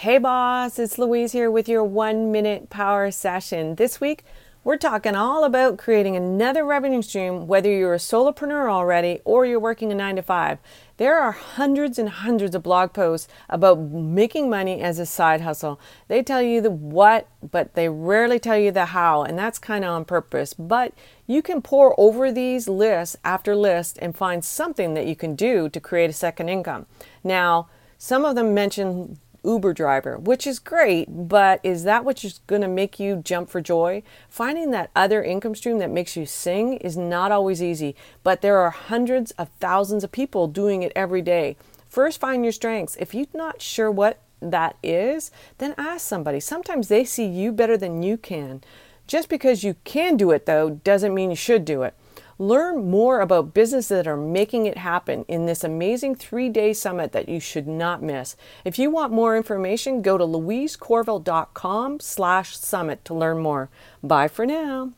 Hey, boss, it's Louise here with your one minute power session. This week, we're talking all about creating another revenue stream, whether you're a solopreneur already or you're working a nine to five. There are hundreds and hundreds of blog posts about making money as a side hustle. They tell you the what, but they rarely tell you the how, and that's kind of on purpose. But you can pore over these lists after list and find something that you can do to create a second income. Now, some of them mention Uber driver, which is great, but is that what is going to make you jump for joy? Finding that other income stream that makes you sing is not always easy, but there are hundreds of thousands of people doing it every day. First, find your strengths. If you're not sure what that is, then ask somebody. Sometimes they see you better than you can. Just because you can do it, though, doesn't mean you should do it. Learn more about businesses that are making it happen in this amazing three day summit that you should not miss. If you want more information, go to louisecorville.com slash summit to learn more. Bye for now.